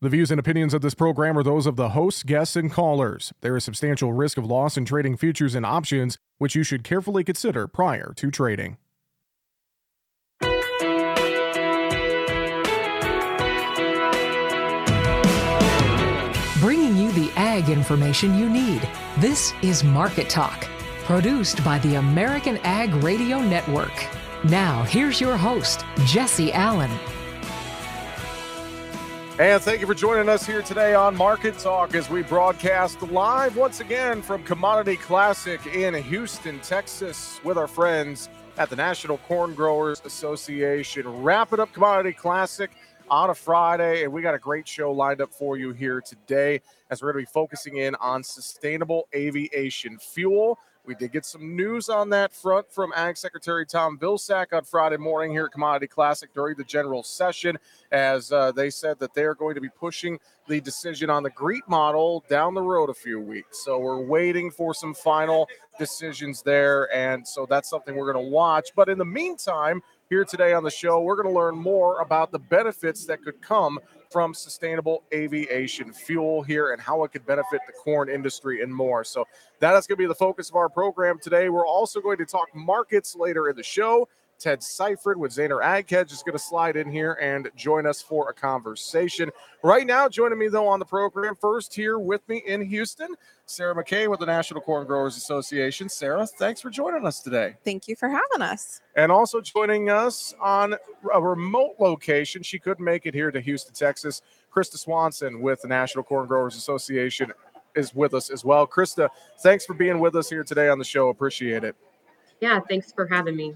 The views and opinions of this program are those of the hosts, guests, and callers. There is substantial risk of loss in trading futures and options, which you should carefully consider prior to trading. Bringing you the ag information you need. This is Market Talk, produced by the American Ag Radio Network. Now, here's your host, Jesse Allen. And thank you for joining us here today on Market Talk as we broadcast live once again from Commodity Classic in Houston, Texas, with our friends at the National Corn Growers Association. Wrap it up Commodity Classic on a Friday, and we got a great show lined up for you here today as we're going to be focusing in on sustainable aviation fuel. We did get some news on that front from Ag Secretary Tom Vilsack on Friday morning here at Commodity Classic during the general session, as uh, they said that they are going to be pushing the decision on the GREET model down the road a few weeks. So we're waiting for some final decisions there, and so that's something we're going to watch. But in the meantime, here today on the show, we're going to learn more about the benefits that could come from sustainable aviation fuel here and how it could benefit the corn industry and more. So that is going to be the focus of our program today. We're also going to talk markets later in the show. Ted Seifried with Zaner Ag Hedge is going to slide in here and join us for a conversation. Right now, joining me though on the program, first here with me in Houston, Sarah McKay with the National Corn Growers Association. Sarah, thanks for joining us today. Thank you for having us. And also joining us on a remote location, she couldn't make it here to Houston, Texas. Krista Swanson with the National Corn Growers Association is with us as well. Krista, thanks for being with us here today on the show. Appreciate it. Yeah, thanks for having me.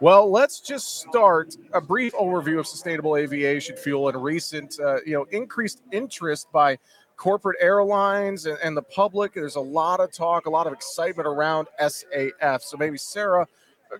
Well, let's just start a brief overview of sustainable aviation fuel and recent, uh, you know, increased interest by corporate airlines and, and the public. There's a lot of talk, a lot of excitement around SAF. So maybe Sarah,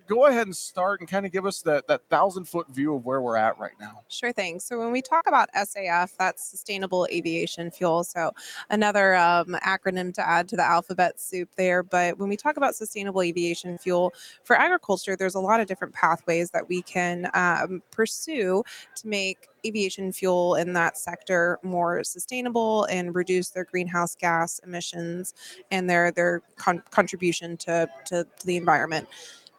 go ahead and start and kind of give us that that thousand foot view of where we're at right now. Sure thing. So when we talk about SAF, that's Sustainable Aviation Fuel. So another um, acronym to add to the alphabet soup there. But when we talk about sustainable aviation fuel for agriculture, there's a lot of different pathways that we can um, pursue to make aviation fuel in that sector more sustainable and reduce their greenhouse gas emissions and their their con- contribution to, to, to the environment.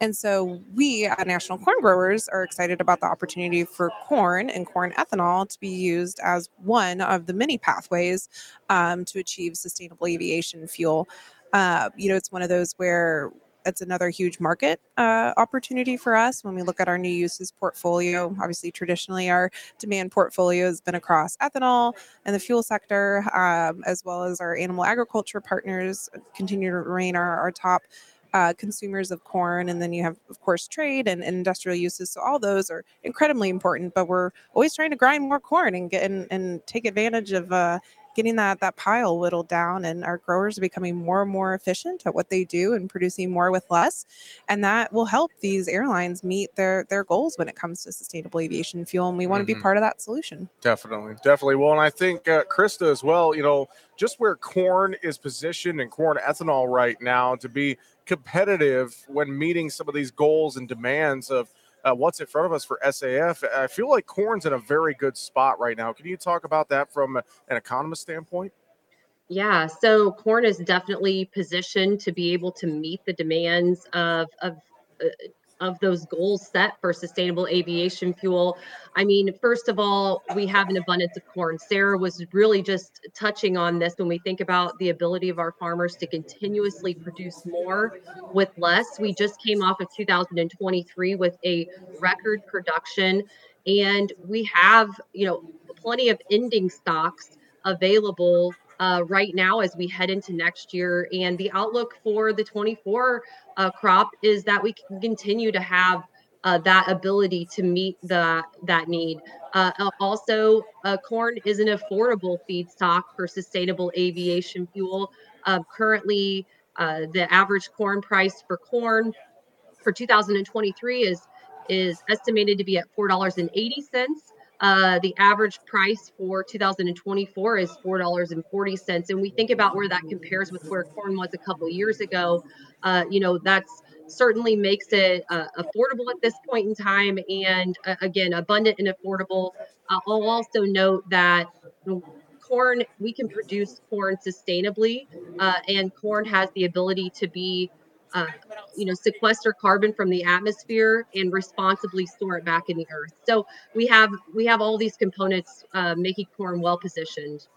And so we at National Corn Growers are excited about the opportunity for corn and corn ethanol to be used as one of the many pathways um, to achieve sustainable aviation fuel. Uh, you know, it's one of those where it's another huge market uh, opportunity for us when we look at our new uses portfolio. Obviously, traditionally, our demand portfolio has been across ethanol and the fuel sector, um, as well as our animal agriculture partners continue to remain our, our top uh, consumers of corn, and then you have, of course, trade and, and, industrial uses. So all those are incredibly important. But we're always trying to grind more corn and get and, and take advantage of uh, getting that that pile whittled down. And our growers are becoming more and more efficient at what they do and producing more with less, and that will help these airlines meet their their goals when it comes to sustainable aviation fuel. And we want to mm-hmm. be part of that solution. Definitely, definitely. Well, and I think uh, Krista as well. You know, just where corn is positioned and corn ethanol right now to be competitive when meeting some of these goals and demands of uh, what's in front of us for SAF. I feel like corn's in a very good spot right now. Can you talk about that from an economist standpoint? Yeah, so corn is definitely positioned to be able to meet the demands of, of uh, of those goals set for sustainable aviation fuel. I mean, first of all, we have an abundance of corn. Sarah was really just touching on this when we think about the ability of our farmers to continuously produce more with less. We just came off of 2023 with a record production, and we have, you know, plenty of ending stocks available uh, right now as we head into next year. And the outlook for the 24 uh, crop is that we can continue to have uh, that ability to meet the that need. Uh, also, uh, corn is an affordable feedstock for sustainable aviation fuel. Uh, currently, the average corn price for corn for 2023 is is estimated to be at four dollars and eighty cents. Uh, the average price for 2024 is $4.40. And we think about where that compares with where corn was a couple years ago. Uh, you know, that's certainly makes it uh, affordable at this point in time. And uh, again, abundant and affordable. Uh, I'll also note that corn, we can produce corn sustainably, uh, and corn has the ability to be, uh, you know, sequester carbon from the atmosphere and responsibly store it back in the earth. So we have we have all these components uh, making corn well positioned.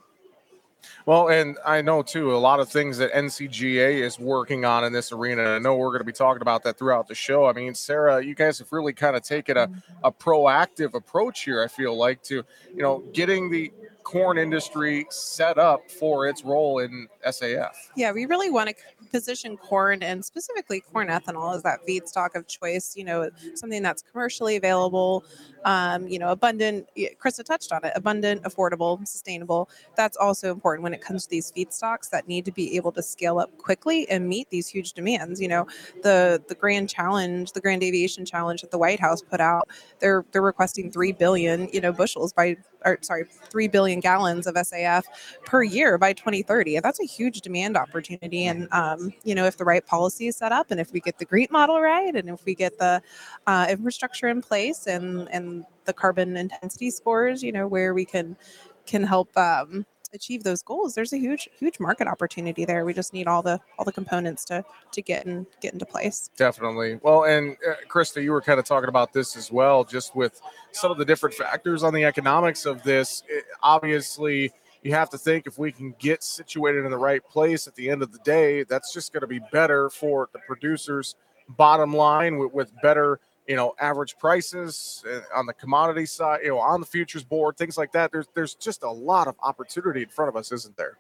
Well, and I know too a lot of things that NCGA is working on in this arena. I know we're going to be talking about that throughout the show. I mean, Sarah, you guys have really kind of taken a, a proactive approach here. I feel like to you know getting the corn industry set up for its role in SAF. Yeah, we really want to position corn and specifically corn ethanol as that feedstock of choice. You know, something that's commercially available, um, you know, abundant. Krista touched on it abundant, affordable, sustainable. That's also important when it comes to these feedstocks that need to be able to scale up quickly and meet these huge demands. You know, the the grand challenge, the grand aviation challenge that the White House put out, they're they're requesting three billion, you know, bushels by or sorry, 3 billion gallons of SAF per year by 2030. That's a huge demand opportunity. And, um, you know, if the right policy is set up and if we get the GREET model right and if we get the uh, infrastructure in place and, and the carbon intensity scores, you know, where we can can help um, achieve those goals there's a huge huge market opportunity there. We just need all the all the components to to get and get into place. Definitely. Well and uh, krista you were kind of talking about this as well just with some of the different factors on the economics of this. It, obviously you have to think if we can get situated in the right place at the end of the day that's just going to be better for the producers bottom line with, with better you know average prices uh, on the commodity side you know on the futures board things like that there's there's just a lot of opportunity in front of us isn't there?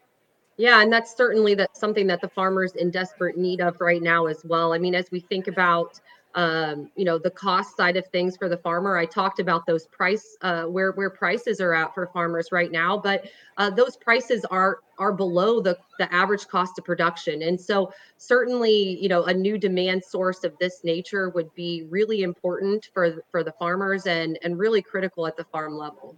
Yeah and that's certainly that's something that the farmers in desperate need of right now as well. I mean as we think about um, you know the cost side of things for the farmer i talked about those price uh, where where prices are at for farmers right now but uh, those prices are are below the the average cost of production and so certainly you know a new demand source of this nature would be really important for for the farmers and and really critical at the farm level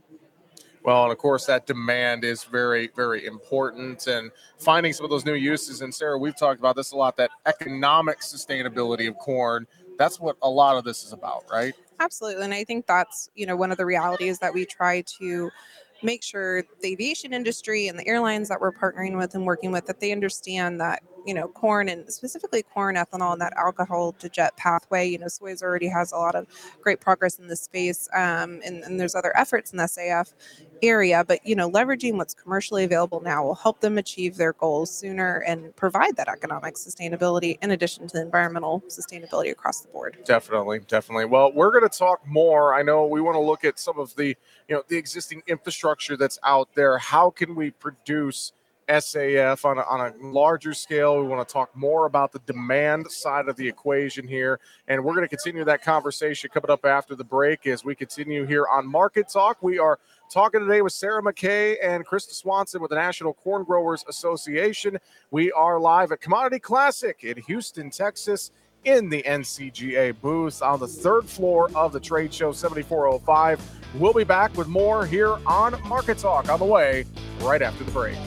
well, and of course, that demand is very, very important. And finding some of those new uses. And Sarah, we've talked about this a lot that economic sustainability of corn that's what a lot of this is about, right? Absolutely. And I think that's, you know, one of the realities that we try to make sure the aviation industry and the airlines that we're partnering with and working with that they understand that you know corn and specifically corn ethanol and that alcohol to jet pathway. You know Soyuz already has a lot of great progress in this space um, and, and there's other efforts in the saf area but you know leveraging what's commercially available now will help them achieve their goals sooner and provide that economic sustainability in addition to the environmental sustainability across the board. Definitely definitely. Well we're going to talk more. I know we want to look at some of the you know the existing infrastructure that's out there. How can we produce SAF on a, on a larger scale. We want to talk more about the demand side of the equation here. And we're going to continue that conversation coming up after the break as we continue here on Market Talk. We are talking today with Sarah McKay and Krista Swanson with the National Corn Growers Association. We are live at Commodity Classic in Houston, Texas. In the NCGA booth on the third floor of the trade show 7405. We'll be back with more here on Market Talk on the way right after the break.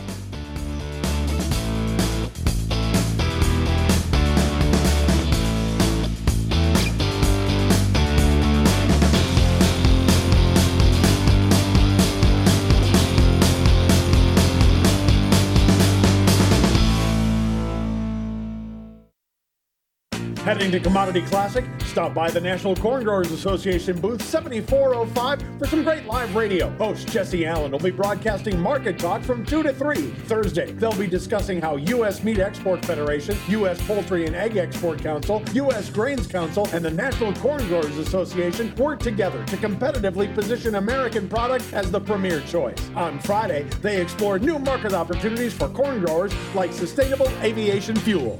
Heading to Commodity Classic, stop by the National Corn Growers Association booth 7405 for some great live radio. Host Jesse Allen will be broadcasting Market Talk from 2 to 3. Thursday, they'll be discussing how U.S. Meat Export Federation, U.S. Poultry and Egg Export Council, U.S. Grains Council, and the National Corn Growers Association work together to competitively position American product as the premier choice. On Friday, they explore new market opportunities for corn growers like sustainable aviation fuel.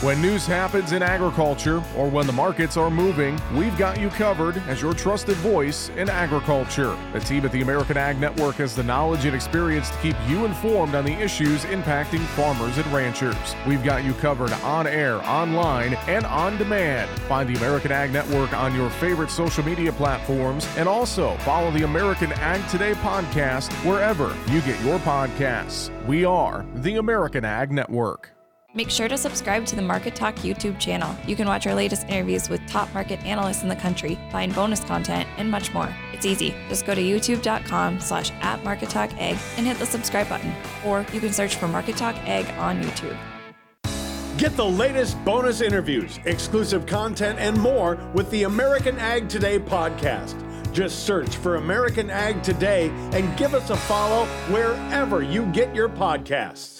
When news happens in agriculture or when the markets are moving, we've got you covered as your trusted voice in agriculture. The team at the American Ag Network has the knowledge and experience to keep you informed on the issues impacting farmers and ranchers. We've got you covered on air, online, and on demand. Find the American Ag Network on your favorite social media platforms and also follow the American Ag Today podcast wherever you get your podcasts. We are the American Ag Network. Make sure to subscribe to the Market Talk YouTube channel. You can watch our latest interviews with top market analysts in the country, find bonus content, and much more. It's easy. Just go to youtube.com slash at Market Talk Ag and hit the subscribe button. Or you can search for Market Talk Ag on YouTube. Get the latest bonus interviews, exclusive content, and more with the American Ag Today podcast. Just search for American Ag Today and give us a follow wherever you get your podcasts.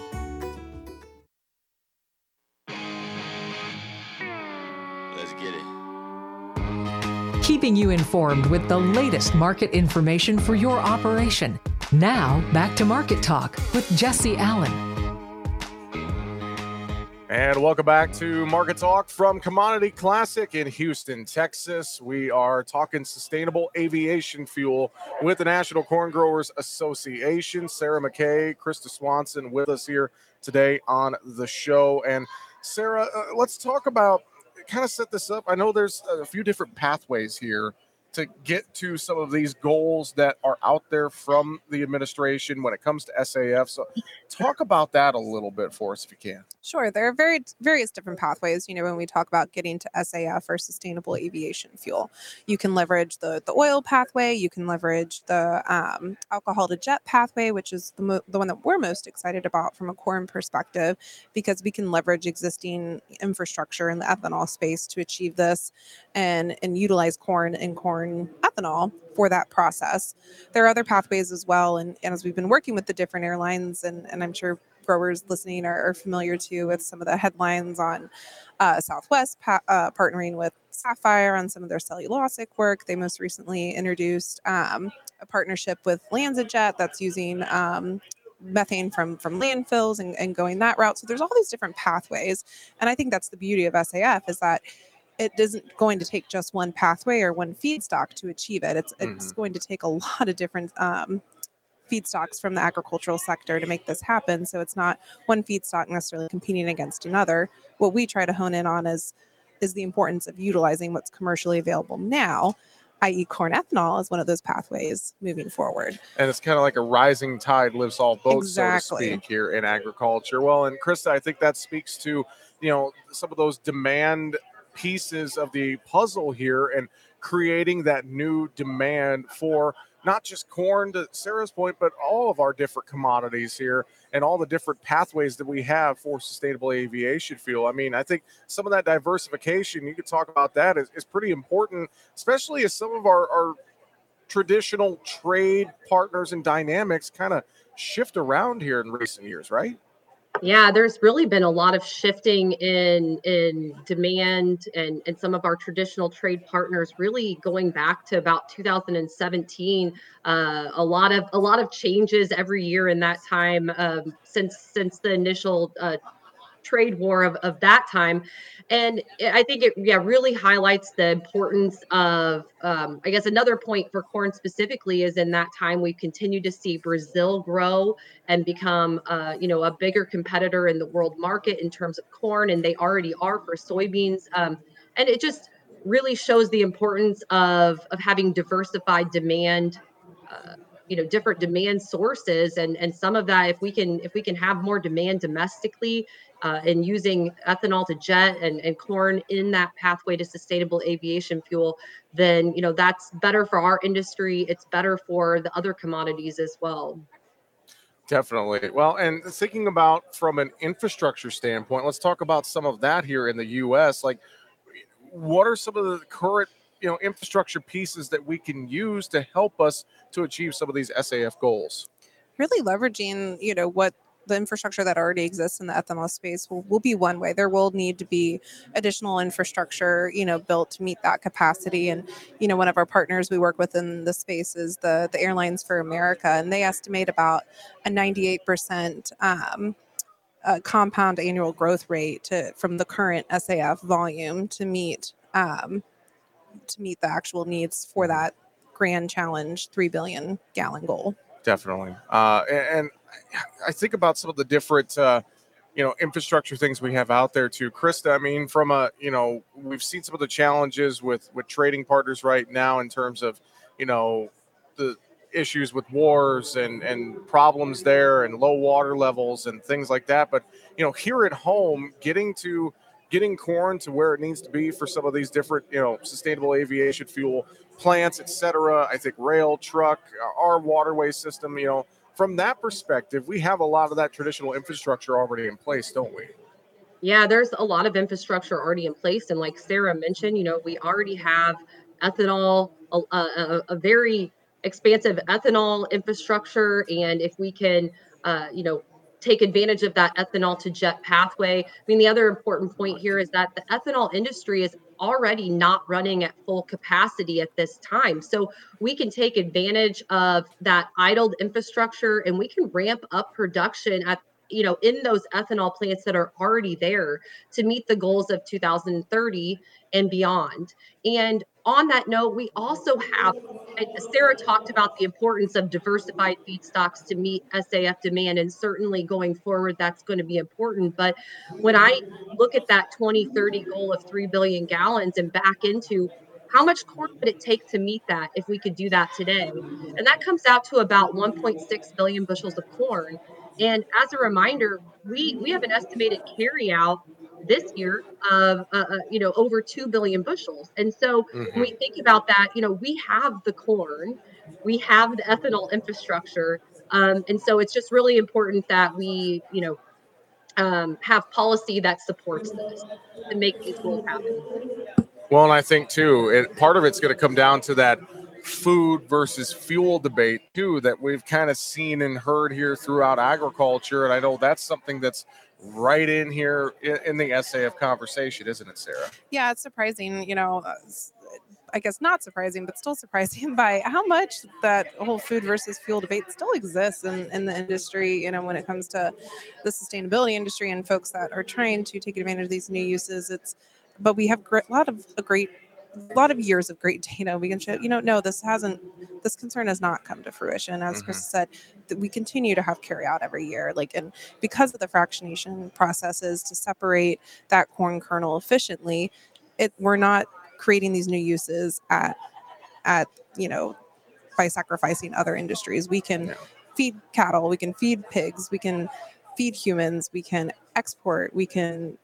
Keeping you informed with the latest market information for your operation. Now, back to Market Talk with Jesse Allen. And welcome back to Market Talk from Commodity Classic in Houston, Texas. We are talking sustainable aviation fuel with the National Corn Growers Association. Sarah McKay, Krista Swanson with us here today on the show. And Sarah, uh, let's talk about kind of set this up. I know there's a few different pathways here to get to some of these goals that are out there from the administration when it comes to SAF. So, talk about that a little bit for us if you can. Sure. There are very various different pathways. You know, when we talk about getting to SAF or sustainable aviation fuel, you can leverage the the oil pathway. You can leverage the um, alcohol to jet pathway, which is the mo- the one that we're most excited about from a corn perspective, because we can leverage existing infrastructure in the ethanol space to achieve this, and and utilize corn and corn ethanol for that process. There are other pathways as well, and, and as we've been working with the different airlines, and, and I'm sure growers listening are, are familiar too with some of the headlines on uh, Southwest pa- uh, partnering with SAFFiRE on some of their cellulosic work. They most recently introduced um, a partnership with LanzaJet that's using um, methane from from landfills and, and going that route. So there's all these different pathways, and I think that's the beauty of SAF is that it isn't going to take just one pathway or one feedstock to achieve it. It's mm-hmm. it's going to take a lot of different um, feedstocks from the agricultural sector to make this happen. So it's not one feedstock necessarily competing against another. What we try to hone in on is is the importance of utilizing what's commercially available now i.e., corn ethanol, is one of those pathways moving forward. And it's kind of like a rising tide lifts all boats, exactly. so to speak, here in agriculture. Well, and Krista, I think that speaks to you know some of those demand pieces of the puzzle here and creating that new demand for not just corn to Sarah's point, but all of our different commodities here and all the different pathways that we have for sustainable aviation fuel. I mean, I think some of that diversification, you could talk about that, is, is pretty important, especially as some of our, our traditional trade partners and dynamics kind of shift around here in recent years, right? Yeah, there's really been a lot of shifting in in demand and and some of our traditional trade partners really going back to about 2017. Uh, a lot of a lot of changes every year in that time um, since since the initial uh, trade war of, of that time. And I think it yeah really highlights the importance of um, I guess another point for corn specifically is in that time we continue to see Brazil grow and become uh, you know a bigger competitor in the world market in terms of corn, and they already are for soybeans. Um, and it just really shows the importance of of having diversified demand. Uh, you know different demand sources and and some of that if we can if we can have more demand domestically uh, and using ethanol to jet and, and corn in that pathway to sustainable aviation fuel then you know that's better for our industry it's better for the other commodities as well Definitely. Well, and thinking about from an infrastructure standpoint, let's talk about some of that here in the U.S. Like, what are some of the current you know infrastructure pieces that we can use to help us to achieve some of these SAF goals? Really leveraging, you know, what the infrastructure that already exists in the ethanol space will, will be one way. There will need to be additional infrastructure, you know, built to meet that capacity. And, you know, one of our partners we work with in the space is the, the Airlines for America, and they estimate about a 98% um, uh, compound annual growth rate to, from the current SAF volume to meet um, to meet the actual needs for that grand challenge 3 billion gallon goal. Definitely. Uh, and, i think about some of the different uh, you know infrastructure things we have out there too. Krista i mean from a you know we've seen some of the challenges with with trading partners right now in terms of you know the issues with wars and and problems there and low water levels and things like that. But you know here at home getting to getting corn to where it needs to be for some of these different, you know, sustainable aviation fuel plants, et cetera. I think rail, truck, our waterway system, you know, from that perspective, we have a lot of that traditional infrastructure already in place, don't we? Yeah, there's a lot of infrastructure already in place. And like Sarah mentioned, you know, we already have ethanol, a, a, a very expansive ethanol infrastructure. And if we can, uh, you know, take advantage of that ethanol to jet pathway. I mean, the other important point here is that the ethanol industry is already not running at full capacity at this time. So we can take advantage of that idled infrastructure and we can ramp up production at you know in those ethanol plants that are already there to meet the goals of 2030 and beyond and on that note, we also have, Sarah talked about the importance of diversified feedstocks to meet SAF demand, and certainly going forward, that's going to be important. But when I look at that 2030 goal of 3 billion gallons and back into how much corn would it take to meet that if we could do that today? And that comes out to about 1.6 billion bushels of corn. And as a reminder, we, we have an estimated carryout this year of uh, uh, you know over 2 billion bushels and so mm-hmm. when we think about that you know we have the corn we have the ethanol infrastructure um, and so it's just really important that we you know um, have policy that supports this to make these goals happen well and i think too it, part of it's going to come down to that food versus fuel debate too that we've kind of seen and heard here throughout agriculture and i know that's something that's right in here in, the SAF conversation, isn't it, Sarah? Yeah, it's surprising. You know, uh, I guess not surprising, but still surprising by how much that whole food versus fuel debate still exists in, in the industry, you know, when it comes to the sustainability industry and folks that are trying to take advantage of these new uses. It's, but we have a lot of a great a lot of years of great data we can show you know no this hasn't this concern has not come to fruition as mm-hmm. Krista said that we continue to have carry out every year like and because of the fractionation processes to separate that corn kernel efficiently it we're not creating these new uses at at you know by sacrificing other industries we can yeah. feed cattle we can feed pigs we can feed humans we can export we can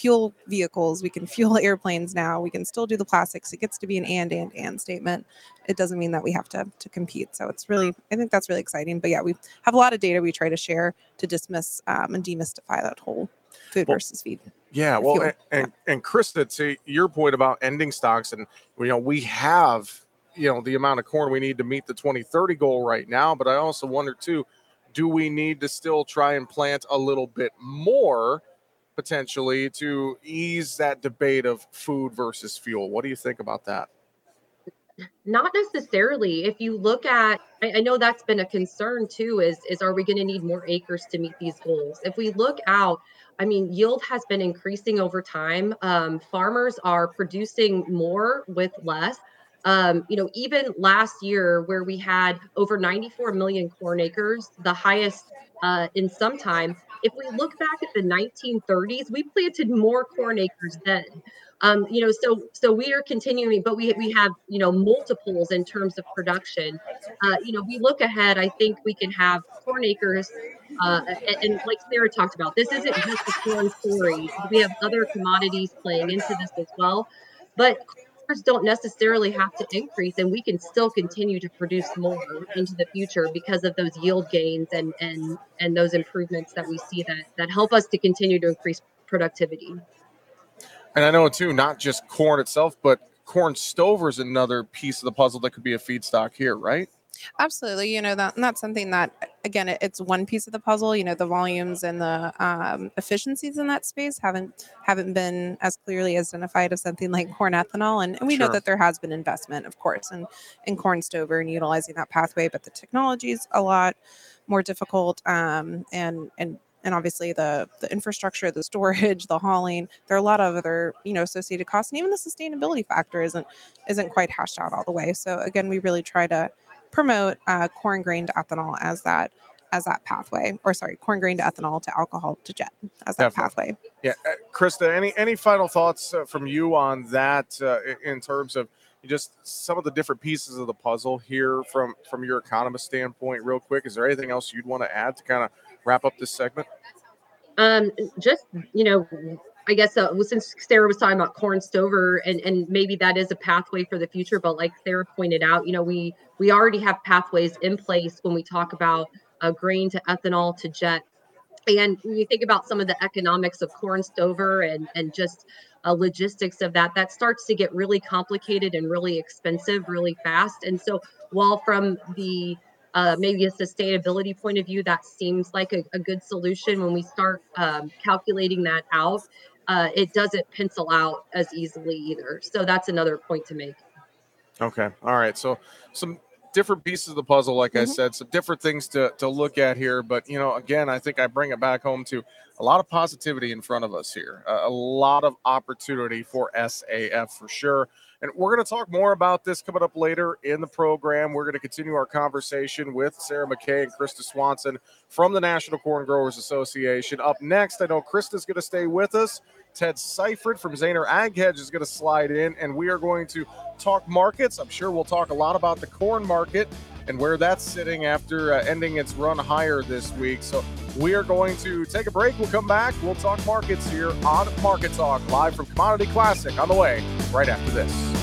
fuel vehicles, we can fuel airplanes now, we can still do the plastics. It gets to be an and and and statement. It doesn't mean that we have to to compete. So it's really, I think that's really exciting. But yeah, we have a lot of data we try to share to dismiss um, and demystify that whole food well, versus feed. Yeah, well, and, and and Krista, to your point about ending stocks, and you know, we have you know the amount of corn we need to meet the 2030 goal right now. But I also wonder too, do we need to still try and plant a little bit more? Potentially to ease that debate of food versus fuel. What do you think about that? Not necessarily. If you look at, I, I know that's been a concern too. Is is are we going to need more acres to meet these goals? If we look out, I mean, yield has been increasing over time. Um, farmers are producing more with less. Um, you know, even last year, where we had over 94 million corn acres, the highest uh, in some time. If we look back at the 1930s, we planted more corn acres then. Um, you know, so so we are continuing, but we we have you know multiples in terms of production. Uh, you know, we look ahead. I think we can have corn acres, uh, and, and, like Sarah talked about, this isn't just a corn story. We have other commodities playing into this as well, but don't necessarily have to increase and we can still continue to produce more into the future because of those yield gains and and and those improvements that we see that that help us to continue to increase productivity and I know too, not just corn itself, but corn stover is another piece of the puzzle that could be a feedstock here, right? Absolutely. You know, that, that's something that, again, it, it's one piece of the puzzle. You know, the volumes and the um, efficiencies in that space haven't haven't been as clearly identified as something like corn ethanol. And, and we sure. know that there has been investment, of course, in, in corn stover and utilizing that pathway, but the technology is a lot more difficult um, and and and obviously the the infrastructure the storage the hauling there are a lot of other you know associated costs and even the sustainability factor isn't isn't quite hashed out all the way so again we really try to promote uh, corn grain to ethanol as that as that pathway or sorry corn grain to ethanol to alcohol to jet as that Definitely. pathway yeah uh, krista any any final thoughts uh, from you on that uh, in terms of just some of the different pieces of the puzzle here from from your economist standpoint real quick is there anything else you'd want to add to kind of wrap up this segment? Um, just you know, I guess uh, since Sarah was talking about corn stover, and and maybe that is a pathway for the future. But like Sarah pointed out, you know, we we already have pathways in place when we talk about uh, grain to ethanol to jet. And when you think about some of the economics of corn stover and and just uh, logistics of that, that starts to get really complicated and really expensive really fast. And so, while from the uh, maybe a sustainability point of view, that seems like a, a good solution. When we start um, calculating that out, uh, it doesn't pencil out as easily either. So that's another point to make. Okay. All right. So some different pieces of the puzzle, like mm-hmm. I said, some different things to, to look at here. But, you know, again, I think I bring it back home to a lot of positivity in front of us here, a, a lot of opportunity for SAF for sure. And we're going to talk more about this coming up later in the program. We're going to continue our conversation with Sarah McKay and Krista Swanson from the National Corn Growers Association. Up next, I know Krista's going to stay with us. Ted Seifried from Zaner Ag Hedge is going to slide in, and we are going to talk markets. I'm sure we'll talk a lot about the corn market and where that's sitting after uh, ending its run higher this week. So we are going to take a break. We'll come back. We'll talk markets here on Market Talk, live from Commodity Classic on the way right after this.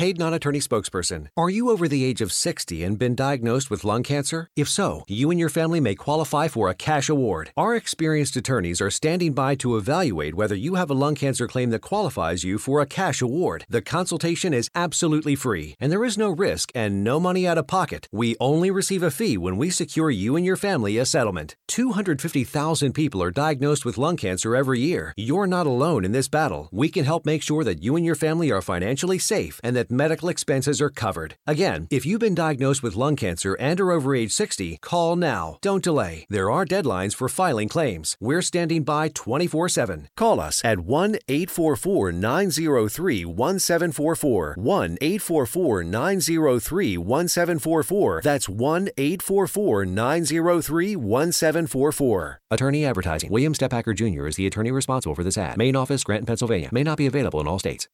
Paid non attorney spokesperson. Are you over the age of 60 and been diagnosed with lung cancer? If so, you and your family may qualify for a cash award. Our experienced attorneys are standing by to evaluate whether you have a lung cancer claim that qualifies you for a cash award. The consultation is absolutely free, and there is no risk and no money out of pocket. We only receive a fee when we secure you and your family a settlement. 250,000 people are diagnosed with lung cancer every year. You're not alone in this battle. We can help make sure that you and your family are financially safe and that medical expenses are covered. Again, if you've been diagnosed with lung cancer and are over age 60, call now. Don't delay. There are deadlines for filing claims. We're standing by 24 7. Call us at 1 844 903 1744. 1 844 903 1744. That's 1 844 903 1744. Attorney Advertising. William Stepacker Jr. is the attorney responsible for this ad. Main office, Granton, Pennsylvania. May not be available in all states.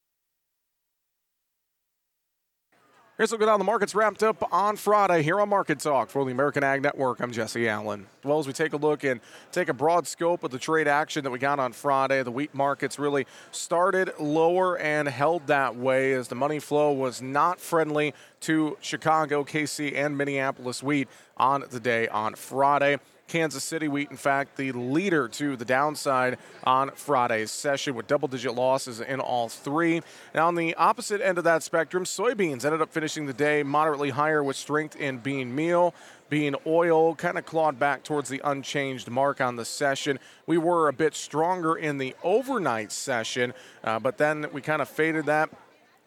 Here's a look at the markets wrapped up on Friday here on Market Talk for the American Ag Network. I'm Jesse Allen. Well, as we take a look and take a broad scope of the trade action that we got on Friday, the wheat markets really started lower and held that way as the money flow was not friendly to Chicago, KC, and Minneapolis wheat on the day on Friday. Kansas City wheat, in fact, the leader to the downside on Friday's session with double digit losses in all three. Now, on the opposite end of that spectrum, soybeans ended up finishing the day moderately higher with strength in bean meal bean oil kind of clawed back towards the unchanged mark on the session. We were a bit stronger in the overnight session, uh, but then we kind of faded that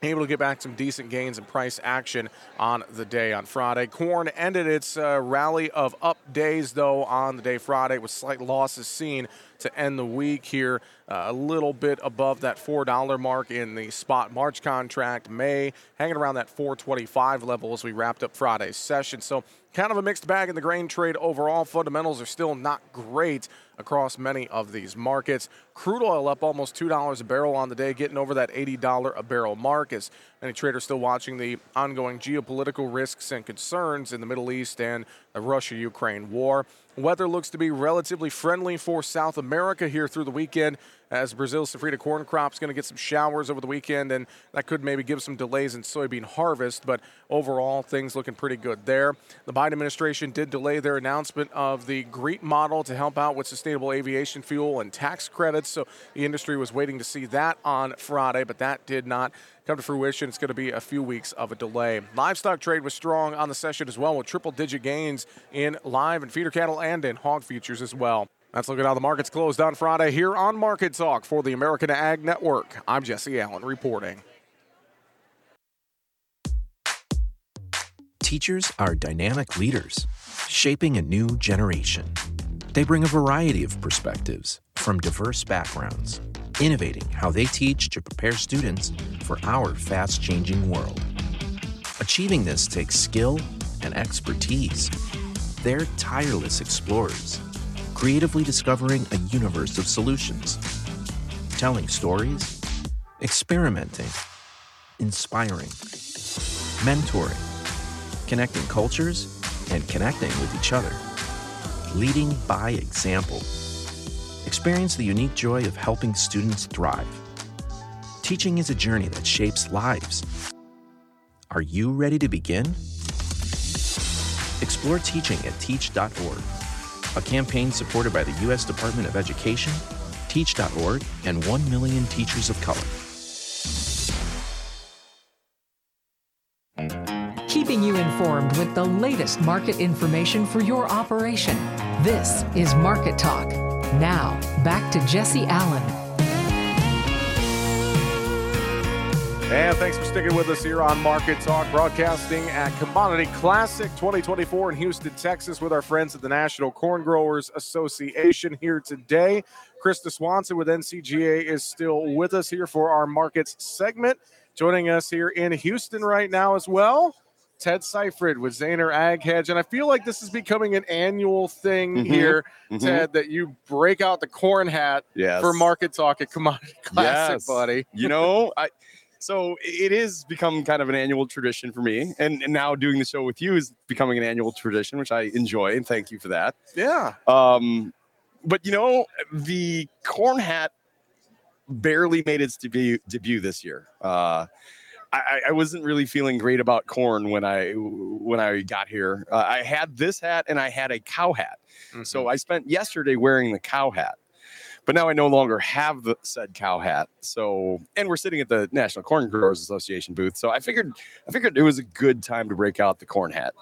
able to get back some decent gains and price action on the day on Friday. Corn ended its uh, rally of up days, though, on the day Friday with slight losses seen to end the week here. Uh, a little bit above that $4 mark in the spot March contract. May hanging around that 425 level as we wrapped up Friday's session. So kind of a mixed bag in the grain trade overall. Fundamentals are still not great across many of these markets. Crude oil up almost $2 a barrel on the day, getting over that $80 a barrel mark as many traders still watching the ongoing geopolitical risks and concerns in the Middle East and the Russia Ukraine war. Weather looks to be relatively friendly for South America here through the weekend as Brazil's safrinha corn crop is going to get some showers over the weekend, and that could maybe give some delays in soybean harvest. But overall, things looking pretty good there. The Biden administration did delay their announcement of the GREET model to help out with sustainable aviation fuel and tax credits. So the industry was waiting to see that on Friday, but that did not come to fruition. It's going to be a few weeks of a delay. Livestock trade was strong on the session as well, with triple digit gains in live and feeder cattle and in hog futures as well. Let's look at how the markets closed on Friday here on Market Talk for the American Ag Network. I'm Jesse Allen reporting. Teachers are dynamic leaders, shaping a new generation. They bring a variety of perspectives from diverse backgrounds, innovating how they teach to prepare students for our fast changing world. Achieving this takes skill and expertise. They're tireless explorers creatively discovering a universe of solutions, telling stories, experimenting, inspiring, mentoring, connecting cultures, and connecting with each other, leading by example. Experience the unique joy of helping students thrive. Teaching is a journey that shapes lives. Are you ready to begin? Explore teaching at teach.org a campaign supported by the U.S. Department of Education, Teach.org, and 1 million teachers of color. Keeping you informed with the latest market information for your operation. This is Market Talk. Now, back to Jesse Allen. And thanks for sticking with us here on Market Talk, broadcasting at Commodity Classic 2024 in Houston, Texas, with our friends at the National Corn Growers Association here today. Krista Swanson with NCGA is still with us here for our markets segment. Joining us here in Houston right now as well, Ted Seifried with Zaner Ag Hedge. And I feel like this is becoming an annual thing mm-hmm. here, mm-hmm. Ted, that you break out the corn hat yes. for Market Talk at Commodity Classic, yes. buddy. You know, I so it is become kind of an annual tradition for me. And, and, now doing the show with you is becoming an annual tradition, which I enjoy. And thank you for that. Yeah. Um, but you know, the corn hat barely made its debut debut this year. Uh, I, I, wasn't really feeling great about corn when I when I got here. Uh, I had this hat and I had a cow hat. Mm-hmm. So I spent yesterday wearing the cow hat. But now I no longer have the said cow hat. So, and we're sitting at the National Corn Growers Association booth. So I figured, I figured it was a good time to break out the corn hat.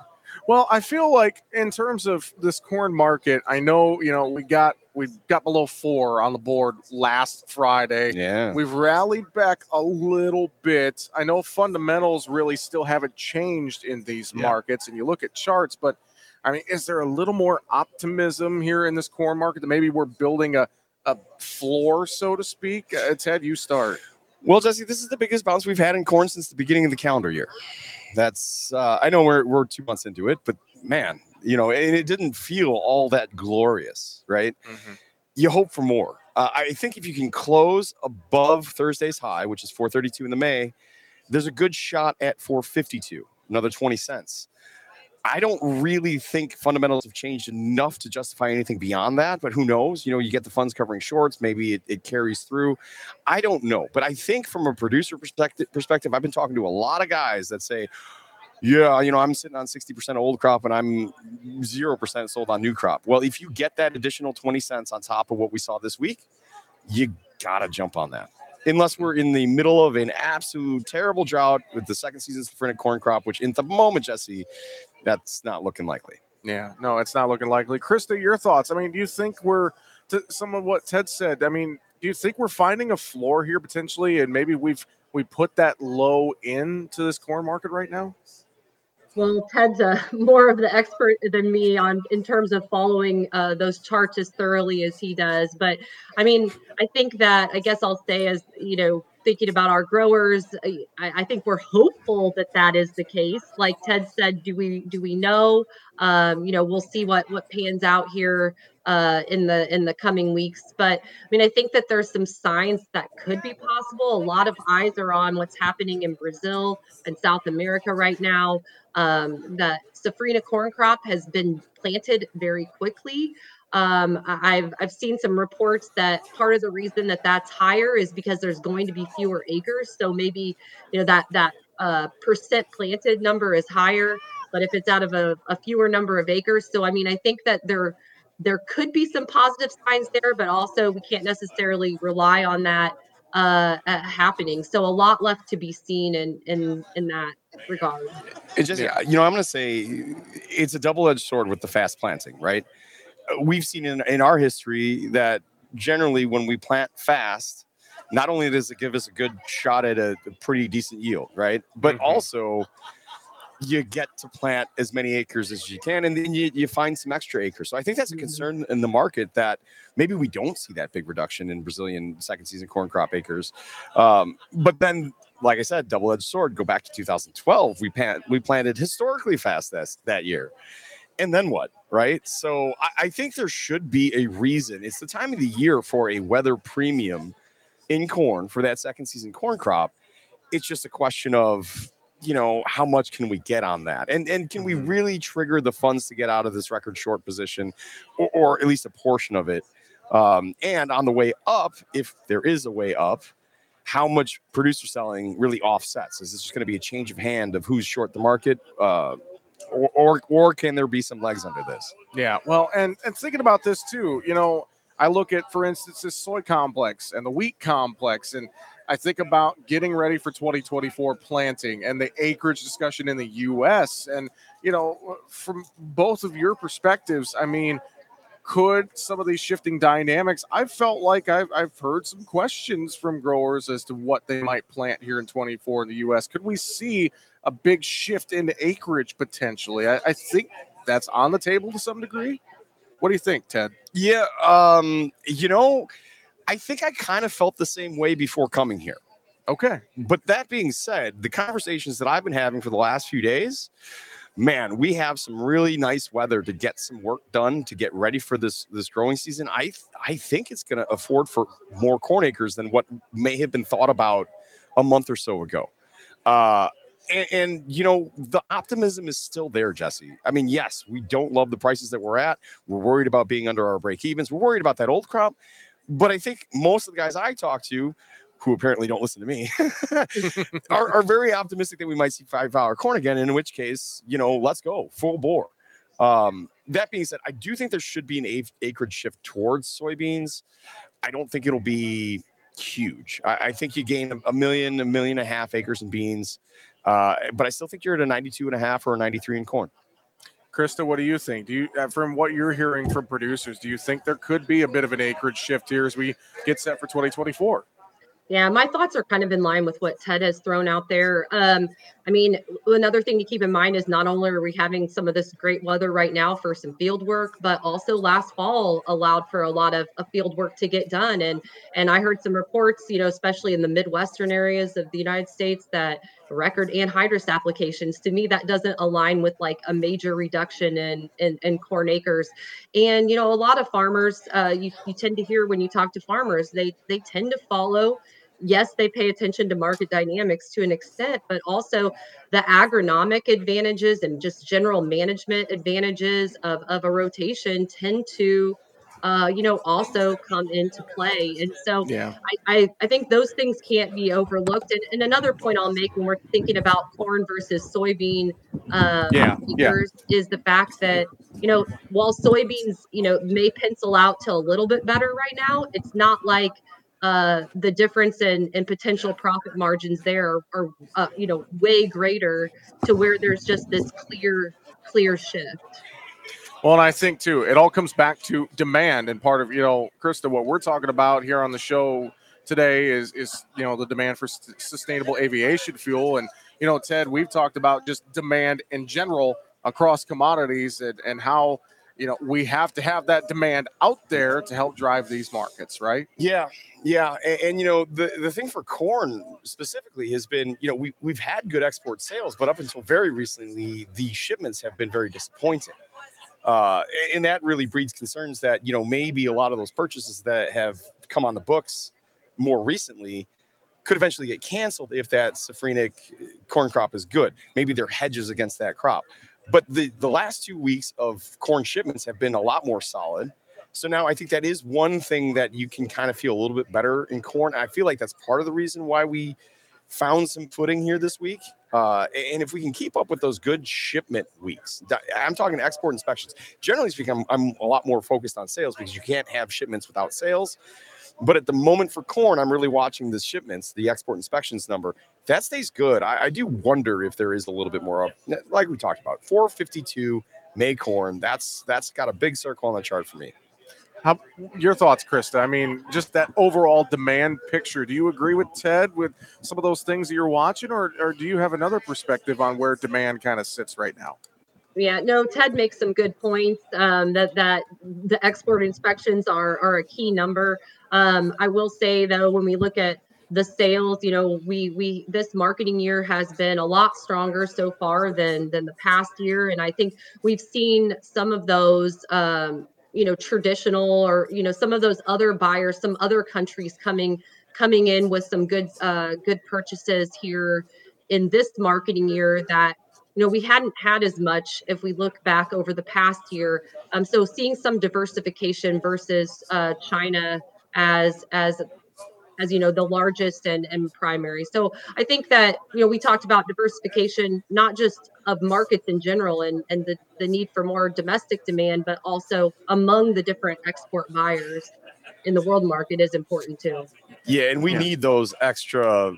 Well, I feel like in terms of this corn market, I know you know we got we got below four on the board last Friday. Yeah, we've rallied back a little bit. I know fundamentals really still haven't changed in these yeah. markets, and you look at charts, but I mean, is there a little more optimism here in this corn market that maybe we're building a a floor, so to speak? Uh, Ted, you start. Well, Jesse, this is the biggest bounce we've had in corn since the beginning of the calendar year. That's uh, I know we're we're two months into it, but man, you know, and it didn't feel all that glorious, right? Mm-hmm. You hope for more. Uh, I think if you can close above Thursday's high, which is 432 in the May, there's a good shot at 452, another 20 cents. I don't really think fundamentals have changed enough to justify anything beyond that, but who knows? You know, you get the funds covering shorts, maybe it, it carries through. I don't know. But I think from a producer perspective perspective, I've been talking to a lot of guys that say, Yeah, you know, I'm sitting on 60% old crop and I'm 0% sold on new crop. Well, if you get that additional 20 cents on top of what we saw this week, you got to jump on that. Unless we're in the middle of an absolute terrible drought with the second season safrinha corn crop, which in the moment, Jesse, that's not looking likely. Yeah, no, it's not looking likely. Krista, your thoughts? I mean, do you think we're to some of what Ted said? I mean, do you think we're finding a floor here potentially, and maybe we've we put that low into this corn market right now? Well, Ted's uh, more of the expert than me on in terms of following uh, those charts as thoroughly as he does. But I mean, I think that I guess I'll say as you know, thinking about our growers, I, I think we're hopeful that that is the case. Like Ted said, do we do we know? Um, you know, we'll see what what pans out here uh, in the in the coming weeks. But I mean, I think that there's some signs that could be possible. A lot of eyes are on what's happening in Brazil and South America right now. Um, the safrinha corn crop has been planted very quickly. Um, I've I've seen some reports that part of the reason that that's higher is because there's going to be fewer acres. So maybe you know that that uh, percent planted number is higher, but if it's out of a, a fewer number of acres, so I mean I think that there there could be some positive signs there, but also we can't necessarily rely on that uh, uh, happening. So a lot left to be seen in in in that regard. It just, you know, I'm going to say it's a double edged sword with the fast planting, right? We've seen in, in our history that generally when we plant fast, not only does it give us a good shot at a, a pretty decent yield, right? But mm-hmm. also you get to plant as many acres as you can and then you, you find some extra acres. So I think that's a mm-hmm. concern in the market that maybe we don't see that big reduction in Brazilian second season corn crop acres. Um, but then, like I said, double edged sword, go back to 2012. We, plant, we planted historically fast that, that year. And then what? Right. So I, I think there should be a reason. It's the time of the year for a weather premium in corn for that second season corn crop. It's just a question of you know how much can we get on that and and can we mm-hmm. really trigger the funds to get out of this record short position or, or at least a portion of it um, and on the way up if there is a way up how much producer selling really offsets is this just going to be a change of hand of who's short the market uh, or, or or can there be some legs under this yeah well and and thinking about this too you know I look at, for instance, this soy complex and the wheat complex, and I think about getting ready for 2024 planting and the acreage discussion in the U.S. And, you know, from both of your perspectives, I mean, could some of these shifting dynamics, I've felt like I've, I've heard some questions from growers as to what they might plant here in 24 in the U.S. Could we see a big shift into acreage potentially? I, I think that's on the table to some degree. What do you think, Ted? Yeah, um, you know, I think I kind of felt the same way before coming here. Okay. But that being said, the conversations that I've been having for the last few days, man, we have some really nice weather to get some work done to get ready for this this growing season. I I think it's going to afford for more corn acres than what may have been thought about a month or so ago. Uh, and, and, you know the optimism is still there jesse i mean yes we don't love the prices that we're at we're worried about being under our break evens we're worried about that old crop but I think most of the guys I talk to, who apparently don't listen to me, are, are, very optimistic that we might see five dollar corn again. In which case, you know, let's go full bore. Um, that being said, I do think there should be an acreage shift towards soybeans. I don't think it'll be huge. I, I think you gain a, a, million, a million and a half acres in beans, uh, but I still think you're at a 92 and a half or a 93 in corn. Krista, what do you think? Do you, uh, from what you're hearing from producers, do you think there could be a bit of an acreage shift here as we get set for 2024? Yeah, my thoughts are kind of in line with what Ted has thrown out there. Um, I mean, another thing to keep in mind is not only are we having some of this great weather right now for some field work, but also last fall allowed for a lot of, of field work to get done. And and I heard some reports, you know, especially in the midwestern areas of the United States, that record anhydrous applications to me that doesn't align with like a major reduction in in, in corn acres and you know a lot of farmers uh, you, you tend to hear when you talk to farmers they they tend to follow yes, they pay attention to market dynamics to an extent, but also the agronomic advantages and just general management advantages of, of a rotation tend to uh, you know, also come into play. And so Yeah. I, I, I think those things can't be overlooked. And, and another point I'll make when we're thinking about corn versus soybean uh, Yeah, yeah. is the fact that, you know, while soybeans, you know, may pencil out to a little bit better right now, it's not like uh, the difference in, in potential profit margins there are, uh, you know, way greater to where there's just this clear, clear shift. Well, and I think too, it all comes back to demand, and part of you know, Krista, what we're talking about here on the show today is is you know the demand for s- sustainable aviation fuel, and you know, Ted, we've talked about just demand in general across commodities, and and how you know we have to have that demand out there to help drive these markets, right? Yeah, yeah, and, and, you know the the thing for corn specifically has been you know we we've had good export sales, but up until very recently, the shipments have been very disappointing, uh, and that really breeds concerns that you know maybe a lot of those purchases that have come on the books more recently could eventually get canceled if that safrinha corn crop is good. Maybe they're hedges against that crop. But the the last two weeks of corn shipments have been a lot more solid. So now I think that is one thing that you can kind of feel a little bit better in corn. I feel like that's part of the reason why we found some footing here this week. Uh, and if we can keep up with those good shipment weeks, I'm talking export inspections. Generally speaking, I'm, I'm a lot more focused on sales because you can't have shipments without sales. But at the moment for corn, I'm really watching the shipments, the export inspections number. If that stays good, I, I do wonder if there is a little bit more of, like we talked about, 452 May corn. That's that's got a big circle on the chart for me. How your thoughts, Krista? I mean, just that overall demand picture. Do you agree with Ted with some of those things that you're watching, or or do you have another perspective on where demand kind of sits right now? Yeah, no, Ted makes some good points. Um, that that the export inspections are are a key number. Um, I will say though, when we look at the sales, you know, we we this marketing year has been a lot stronger so far than than the past year, and I think we've seen some of those. Um, you know traditional or you know some of those other buyers some other countries coming coming in with some good uh good purchases here in this marketing year that you know we hadn't had as much if we look back over the past year um so seeing some diversification versus uh china as as as you know the largest and, and primary so i think that you know we talked about diversification not just of markets in general and and the, the need for more domestic demand but also among the different export buyers in the world market is important too Yeah, and we Yeah. need those extra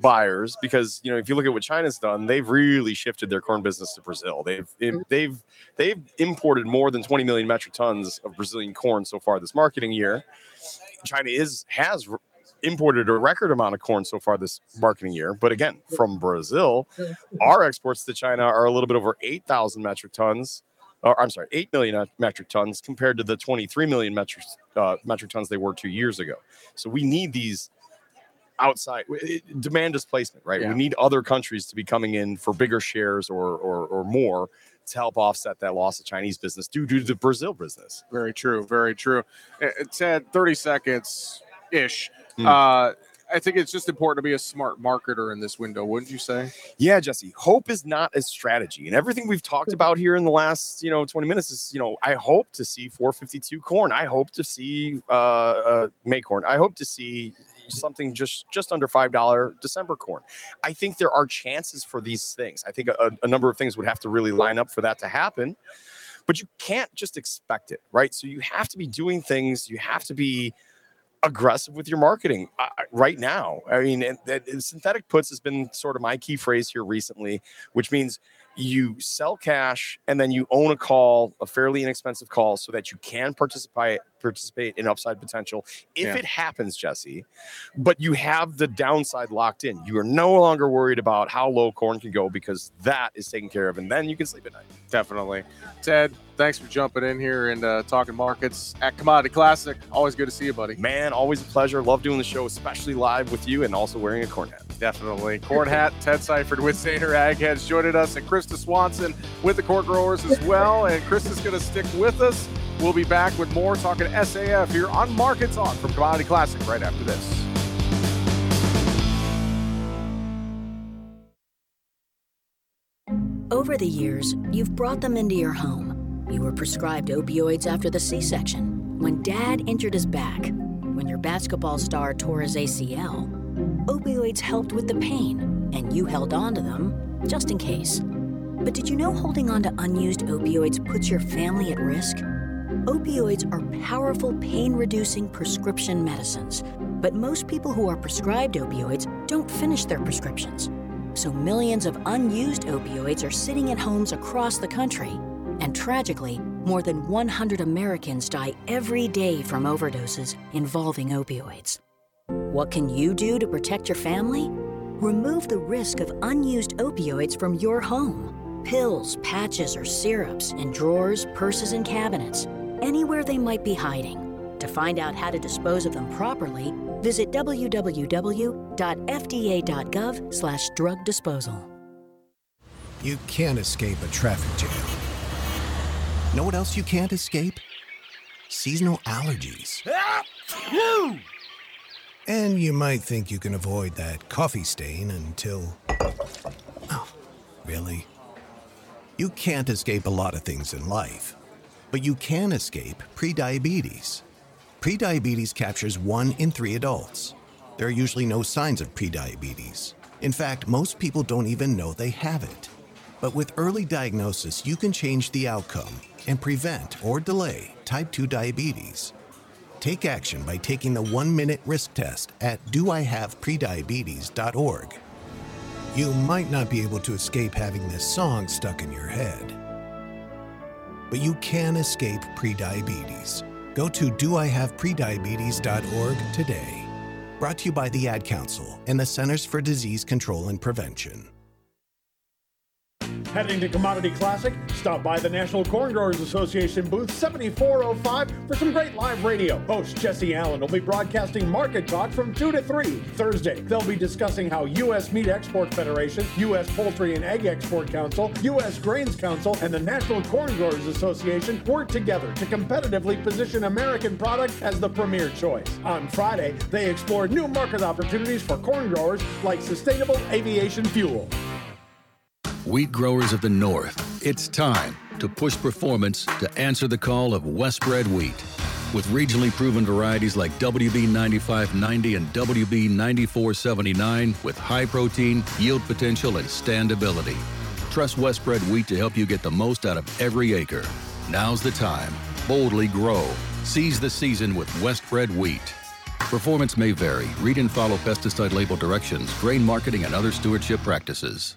buyers because you know if you look at what China's done, they've really shifted their corn business to Brazil. They've mm-hmm. they've they've imported more than 20 million metric tons of Brazilian corn so far this marketing year. China is has imported a record amount of corn so far this marketing year, but again, from Brazil, our exports to China are a little bit over 8,000 metric tons. Or I'm sorry, 8 million metric tons compared to the 23 million metric uh, metric tons they were two years ago. So we need these outside it- demand displacement, right? Yeah. We need other countries to be coming in for bigger shares or or, or more to help offset that loss of Chinese business due, due to the Brazil business. Very true. Very true. Uh, uh, Ted, 30 seconds ish. Hmm. Uh, I think it's just important to be a smart marketer in this window, wouldn't you say? Yeah, Jesse. Hope is not a strategy, and everything we've talked about here in the last, you know, 20 minutes is, you know, I hope to see 452 corn. I hope to see uh, uh May corn. I hope to see something just just under five dollar December corn. I think there are chances for these things. I think a, a number of things would have to really line up for that to happen, but you can't just expect it, right? So you have to be doing things. You have to be aggressive with your marketing uh, right now. I mean, and, and synthetic puts has been sort of my key phrase here recently, which means you sell cash and then you own a call, a fairly inexpensive call, so that you can participate participate in upside potential if Yeah. it happens, Jesse. But you have the downside locked in. You are no longer worried about how low corn can go because that is taken care of, and then you can sleep at night. Definitely. Ted, thanks for jumping in here and uh, talking markets at Commodity Classic. Always good to see you, buddy. Man, always a pleasure. Love doing the show, especially live with you and also wearing a corn hat. Definitely. Corn Hat, Ted Seifried with Zaner Ag Hedge joining us, and Krista Swanson with the Corn Growers as well. And Krista's going to stick with us. We'll be back with more talking SAF here on Market Talk from Commodity Classic right after this. Over the years, you've brought them into your home. You were prescribed opioids after the C section. When dad injured his back, when your basketball star tore his ACL, opioids helped with the pain, and you held on to them just in case. But did you know holding on to unused opioids puts your family at risk? Opioids are powerful pain reducing prescription medicines, but most people who are prescribed opioids don't finish their prescriptions. So millions of unused opioids are sitting in homes across the country. And tragically, more than 100 Americans die every day from overdoses involving opioids. What can you do to protect your family? Remove the risk of unused opioids from your home. Pills, patches, or syrups in drawers, purses, and cabinets, anywhere they might be hiding. To find out how to dispose of them properly, visit www.fda.gov slash drug disposal. You can't escape a traffic jam. Know what else you can't escape? Seasonal allergies. Ah! And you might think you can avoid that coffee stain until. Oh, really? You can't escape a lot of things in life, but you can escape prediabetes. Prediabetes captures one in three adults. There are usually no signs of prediabetes. In fact, most people don't even know they have it. But with early diagnosis, you can change the outcome and prevent or delay type 2 diabetes. Take action by taking the one minute risk test at doihaveprediabetes.org. You might not be able to escape having this song stuck in your head, but you can escape prediabetes. Go to doihaveprediabetes.org today. Brought to you by the Ad Council and the Centers for Disease Control and Prevention. Heading to Commodity Classic, stop by the National Corn Growers Association booth 7405 for some great live radio. Host Jesse Allen will be broadcasting Market Talk from 2 to 3. Thursday, they'll be discussing how U.S. Meat Export Federation, U.S. Poultry and Egg Export Council, U.S. Grains Council, and the National Corn Growers Association work together to competitively position American products as the premier choice. On Friday, they explore new market opportunities for corn growers like sustainable aviation fuel. Wheat growers of the North, it's time to push performance to answer the call of WestBred wheat. With regionally proven varieties like WB 9590 and WB 9479 with high protein, yield potential, and standability. Trust WestBred wheat to help you get the most out of every acre. Now's the time. Boldly grow. Seize the season with WestBred wheat. Performance may vary. Read and follow pesticide label directions, grain marketing, and other stewardship practices.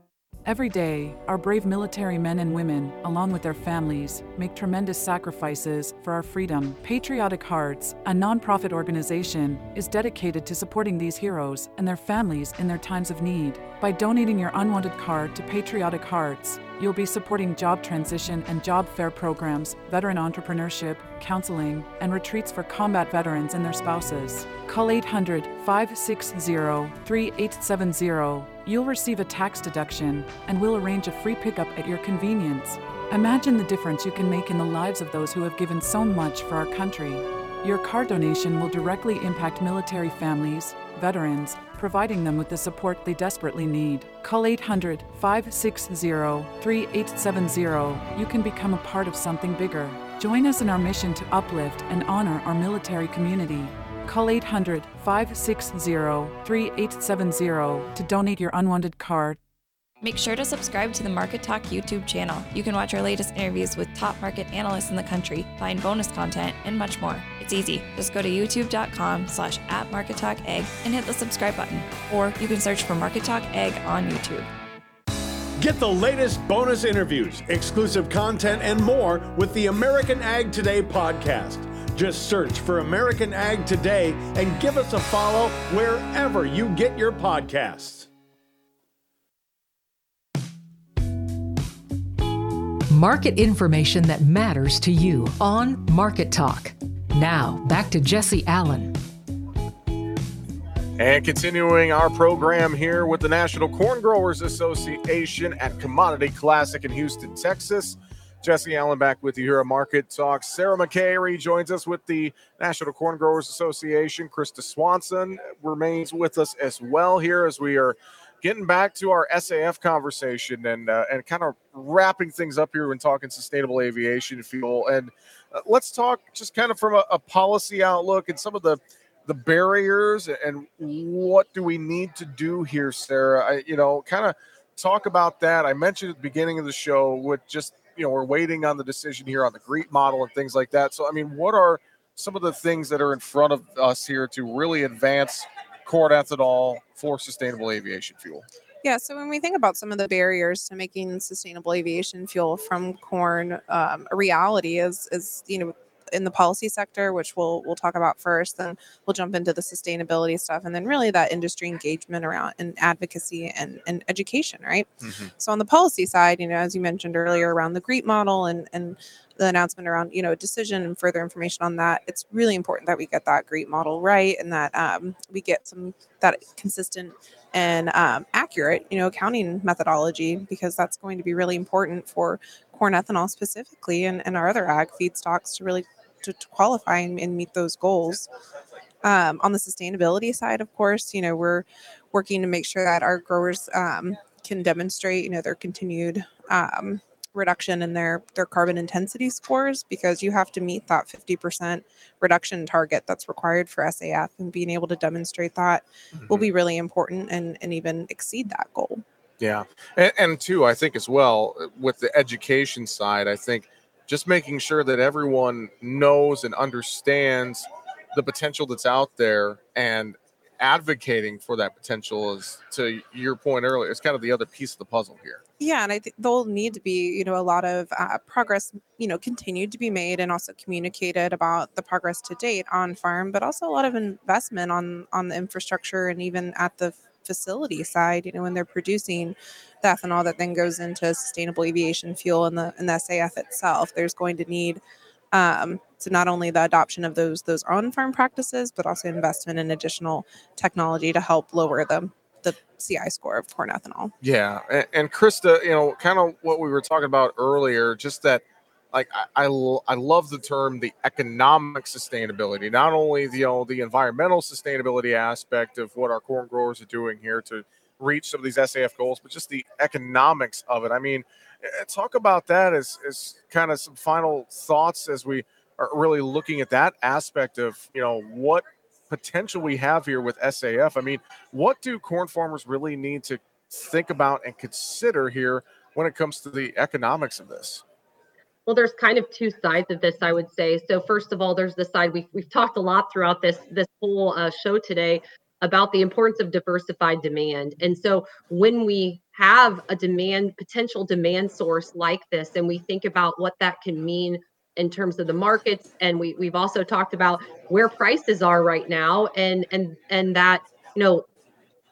Every day, our brave military men and women, along with their families, make tremendous sacrifices for our freedom. Patriotic Hearts, a nonprofit organization, is dedicated to supporting these heroes and their families in their times of need. By donating your unwanted card to Patriotic Hearts, you'll be supporting job transition and job fair programs, veteran entrepreneurship, counseling, and retreats for combat veterans and their spouses. Call 800 560 3870. You'll receive a tax deduction, and we'll arrange a free pickup at your convenience. Imagine the difference you can make in the lives of those who have given so much for our country. Your car donation will directly impact military families, veterans, providing them with the support they desperately need. Call 800 560 3870. You can become a part of something bigger. Join us in our mission to uplift and honor our military community. Call 800 560 3870 to donate your unwanted card. Make sure to subscribe to the Market Talk YouTube channel. You can watch our latest interviews with top market analysts in the country, find bonus content, and much more. It's easy. Just go to youtube.com slash at Market Talk Ag and hit the subscribe button. Or you can search for Market Talk Ag on YouTube. Get the latest bonus interviews, exclusive content, and more with the American Ag Today podcast. Just search for American Ag Today and give us a follow wherever you get your podcasts. Market information that matters to you on Market Talk. Now, back to Jesse Allen. And continuing our program here with the National Corn Growers Association at Commodity Classic in Houston, Texas. Jesse Allen back with you here at Market Talk. Sarah McKay rejoins us with the National Corn Growers Association. Krista Swanson remains with us as well here as we are getting back to our SAF conversation and uh, and kind of wrapping things up here when talking sustainable aviation fuel. And uh, let's talk just kind of from a, a policy outlook and some of the the barriers and what do we need to do here, Sarah? I, you know, kind of talk about that. I mentioned at the beginning of the show with just you know we're waiting on the decision here on the GREET model and things like that. So I mean, what are some of the things that are in front of us here to really advance corn ethanol for sustainable aviation fuel? Yeah, so when we think about some of the barriers to making sustainable aviation fuel from corn um, a reality is is you know in the policy sector, which we'll we'll talk about first, then we'll jump into the sustainability stuff, and then really that industry engagement around and advocacy and, and education, right? Mm-hmm. So on the policy side, you know, as you mentioned earlier, around the GREET model and and the announcement around you know decision and further information on that it's really important that we get that GREET model right and that um, we get some that consistent and um, accurate you know accounting methodology because that's going to be really important for corn ethanol specifically and, and our other ag feedstocks to really to, to qualify and, and, meet those goals. Um, on the sustainability side, of course, you know, we're working to make sure that our growers um, can demonstrate, you know, their continued um, reduction in their their carbon intensity scores because you have to meet that 50% reduction target that's required for SAF and being able to demonstrate that mm-hmm. will be really important and and even exceed that goal. Yeah. And, and two, I think as well with the education side, I think just making sure that everyone knows and understands the potential that's out there and advocating for that potential is to your point earlier it's kind of the other piece of the puzzle here. Yeah and i think there'll need to be you know a lot of uh, progress you know continued to be made and also communicated about the progress to date on farm but also a lot of investment on on the infrastructure and even at the facility side, you know, when they're producing the ethanol that then goes into sustainable aviation fuel and the and the SAF itself, there's going to need um, so not only the adoption of those those on-farm practices, but also investment in additional technology to help lower the the CI score of corn ethanol. Yeah, and, and Krista, you know, kind of what we were talking about earlier, just that like I, I, I love the term the economic sustainability not only the you know the environmental sustainability aspect of what our corn growers are doing here to reach some of these SAF goals but just the economics of it. I mean talk about that as as kind of some final thoughts as we are really looking at that aspect of you know what potential we have here with SAF I mean what do corn farmers really need to think about and consider here when it comes to the economics of this well, there's kind of two sides of this, I would say. So first of all, there's the side we've we've talked a lot throughout this this whole uh, show today about the importance of diversified demand. And so when we have a demand potential demand source like this, and we think about what that can mean in terms of the markets, and we we've also talked about where prices are right now, and and and that you know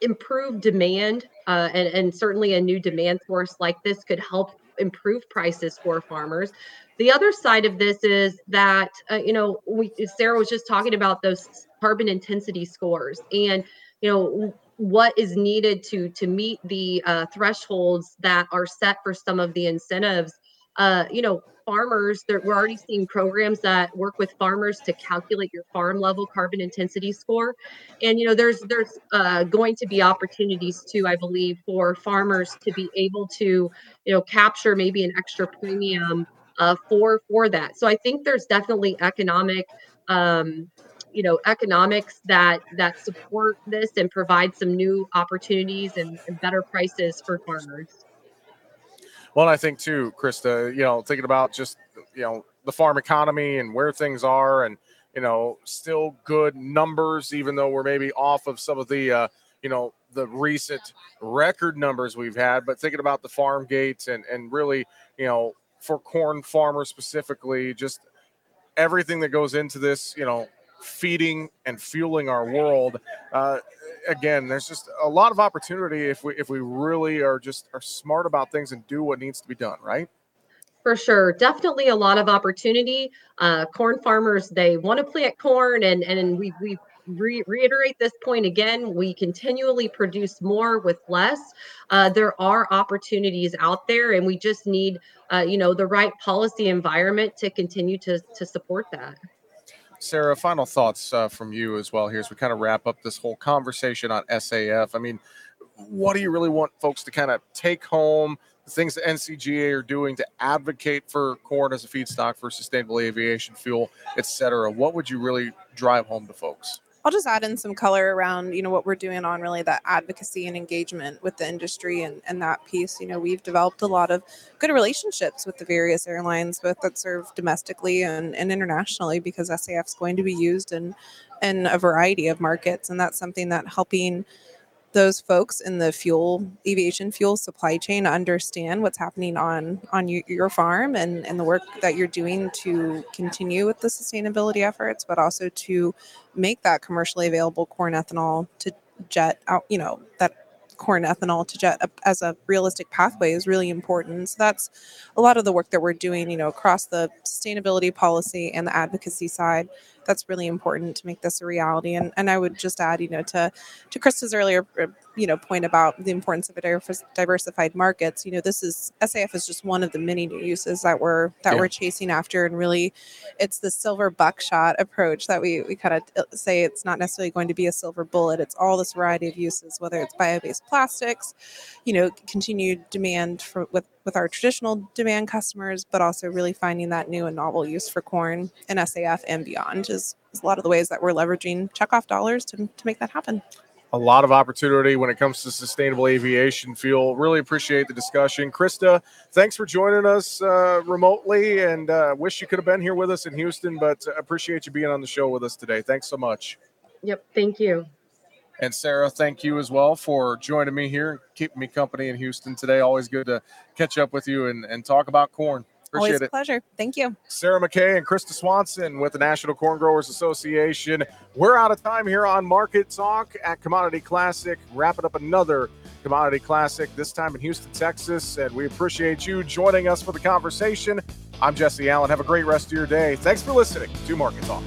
improved demand uh, and, and certainly a new demand source like this could help improve prices for farmers. The other side of this is that uh, you know we Sarah was just talking about those carbon intensity scores and you know what is needed to to meet the uh, thresholds that are set for some of the incentives. Uh, you know, farmers we're already seeing programs that work with farmers to calculate your farm level carbon intensity score. And you know there's there's uh, going to be opportunities too i believe for farmers to be able to you know capture maybe an extra premium uh, for for that. So i think there's definitely economic um, you know economics that that support this and provide some new opportunities and, and better prices for farmers well, I think too, Krista, you know, thinking about just, you know, the farm economy and where things are and, you know, still good numbers, even though we're maybe off of some of the, uh, you know, the recent record numbers we've had, but thinking about the farm gates and, and really, you know, for corn farmers specifically, just everything that goes into this, you know, feeding and fueling our world. Uh, again, there's just a lot of opportunity if we if we really are just are smart about things and do what needs to be done, right? For sure. Definitely a lot of opportunity. Uh, corn farmers, they want to plant corn, and, and we, we re- reiterate this point again. We continually produce more with less. Uh, there are opportunities out there, and we just need, uh, you know, the right policy environment to continue to, to support that. Sarah, final thoughts uh, from you as well here as we kind of wrap up this whole conversation on SAF. I mean, what do you really want folks to kind of take home? The things that NCGA are doing to advocate for corn as a feedstock for sustainable aviation fuel, et cetera. What would you really drive home to folks? I'll just add in some color around, you know, what we're doing on really that advocacy and engagement with the industry and, and that piece. You know, we've developed a lot of good relationships with the various airlines, both that serve domestically and, and internationally, because SAF is going to be used in in a variety of markets. And that's something that helping those folks in the fuel aviation fuel supply chain understand what's happening on on you, your farm and and the work that you're doing to continue with the sustainability efforts but also to make that commercially available corn ethanol to jet out you know that corn ethanol to jet as a realistic pathway is really important. So that's a lot of the work that we're doing you know across the sustainability policy and the advocacy side that's really important to make this a reality. And and I would just add, you know, to to Krista's earlier, uh, you know, point about the importance of a diversified markets. You know, this is SAF is just one of the many new uses that we're that yeah. we're chasing after, and really, it's the silver buckshot approach that we we kind of uh, say it's not necessarily going to be a silver bullet. It's all this variety of uses, whether it's bio-based plastics, you know, continued demand for with with our traditional demand customers, but also really finding that new and novel use for corn and SAF and beyond is, is a lot of the ways that we're leveraging checkoff dollars to, to make that happen. A lot of opportunity when it comes to sustainable aviation fuel. Really appreciate the discussion. Krista, thanks for joining us uh, remotely and uh, wish you could have been here with us in Houston, but appreciate you being on the show with us today. Thanks so much. Yep. Thank you. And Sarah, thank you as well for joining me here, keeping me company in Houston today. Always good to catch up with you and, and talk about corn. Appreciate Always a it. pleasure. Thank you. Sarah McKay and Krista Swanson with the National Corn Growers Association. We're out of time here on Market Talk at Commodity Classic, wrapping up another Commodity Classic, this time in Houston, Texas. And we appreciate you joining us for the conversation. I'm Jesse Allen. Have a great rest of your day. Thanks for listening to Market Talk.